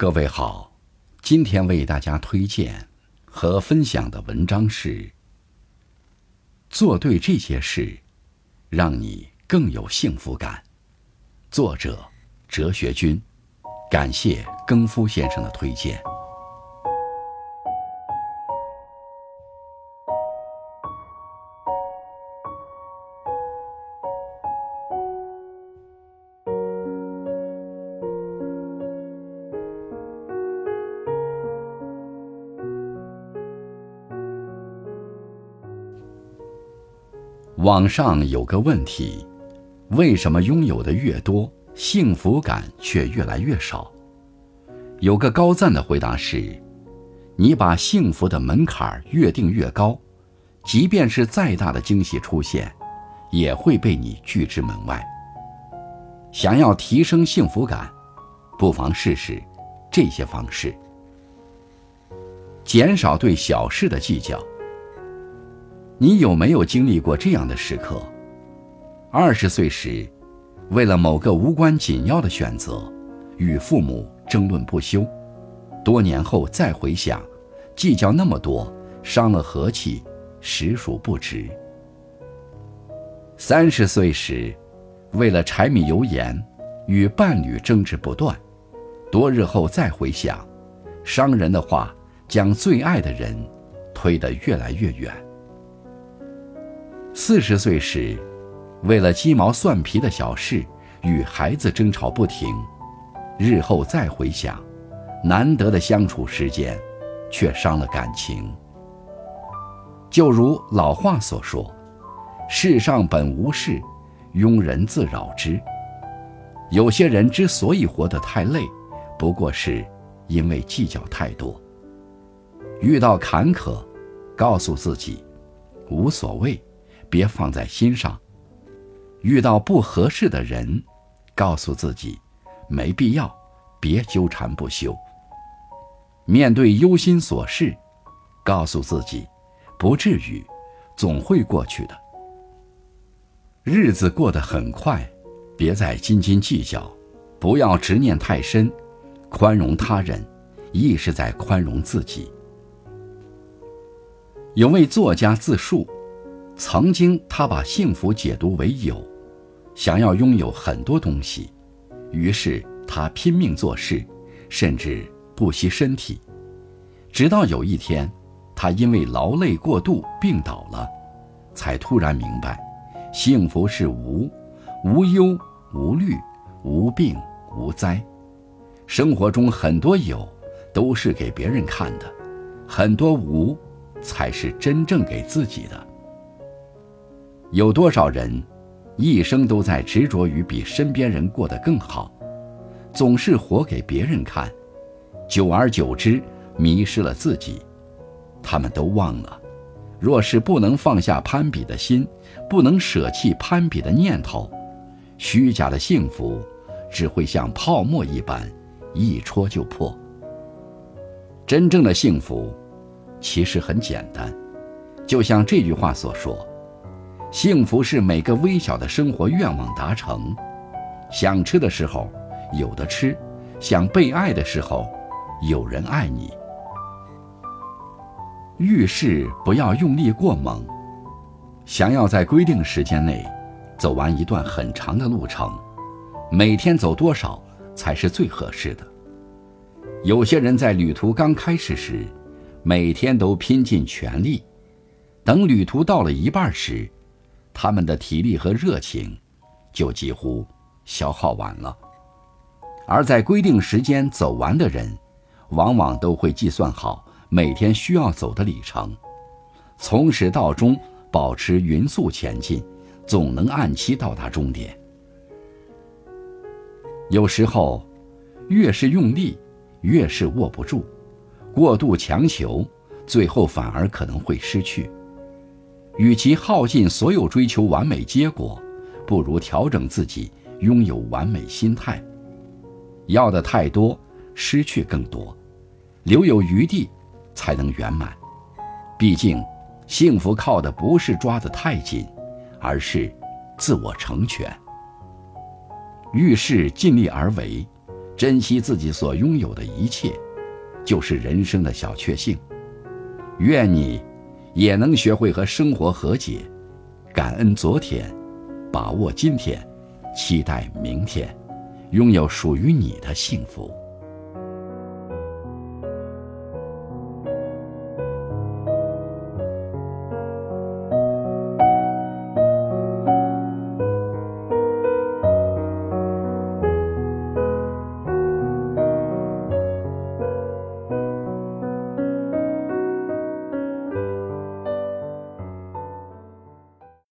各位好，今天为大家推荐和分享的文章是《做对这些事，让你更有幸福感》，作者哲学君，感谢更夫先生的推荐。网上有个问题：为什么拥有的越多，幸福感却越来越少？有个高赞的回答是：你把幸福的门槛越定越高，即便是再大的惊喜出现，也会被你拒之门外。想要提升幸福感，不妨试试这些方式：减少对小事的计较。你有没有经历过这样的时刻？二十岁时，为了某个无关紧要的选择，与父母争论不休；多年后再回想，计较那么多，伤了和气，实属不值。三十岁时，为了柴米油盐，与伴侣争执不断；多日后再回想，伤人的话将最爱的人推得越来越远。四十岁时，为了鸡毛蒜皮的小事与孩子争吵不停，日后再回想，难得的相处时间，却伤了感情。就如老话所说：“世上本无事，庸人自扰之。”有些人之所以活得太累，不过是因为计较太多。遇到坎坷，告诉自己，无所谓。别放在心上。遇到不合适的人，告诉自己没必要，别纠缠不休。面对忧心琐事，告诉自己不至于，总会过去的。日子过得很快，别再斤斤计较，不要执念太深，宽容他人，亦是在宽容自己。有位作家自述。曾经，他把幸福解读为有，想要拥有很多东西，于是他拼命做事，甚至不惜身体。直到有一天，他因为劳累过度病倒了，才突然明白，幸福是无，无忧无虑，无病无灾。生活中很多有，都是给别人看的，很多无，才是真正给自己的。有多少人，一生都在执着于比身边人过得更好，总是活给别人看，久而久之迷失了自己。他们都忘了，若是不能放下攀比的心，不能舍弃攀比的念头，虚假的幸福只会像泡沫一般，一戳就破。真正的幸福，其实很简单，就像这句话所说。幸福是每个微小的生活愿望达成，想吃的时候有的吃，想被爱的时候有人爱你。遇事不要用力过猛，想要在规定时间内走完一段很长的路程，每天走多少才是最合适的？有些人在旅途刚开始时，每天都拼尽全力，等旅途到了一半时。他们的体力和热情，就几乎消耗完了。而在规定时间走完的人，往往都会计算好每天需要走的里程，从始到终保持匀速前进，总能按期到达终点。有时候，越是用力，越是握不住；过度强求，最后反而可能会失去。与其耗尽所有追求完美结果，不如调整自己，拥有完美心态。要的太多，失去更多，留有余地，才能圆满。毕竟，幸福靠的不是抓得太紧，而是自我成全。遇事尽力而为，珍惜自己所拥有的一切，就是人生的小确幸。愿你也能学会和生活和解，感恩昨天，把握今天，期待明天，拥有属于你的幸福。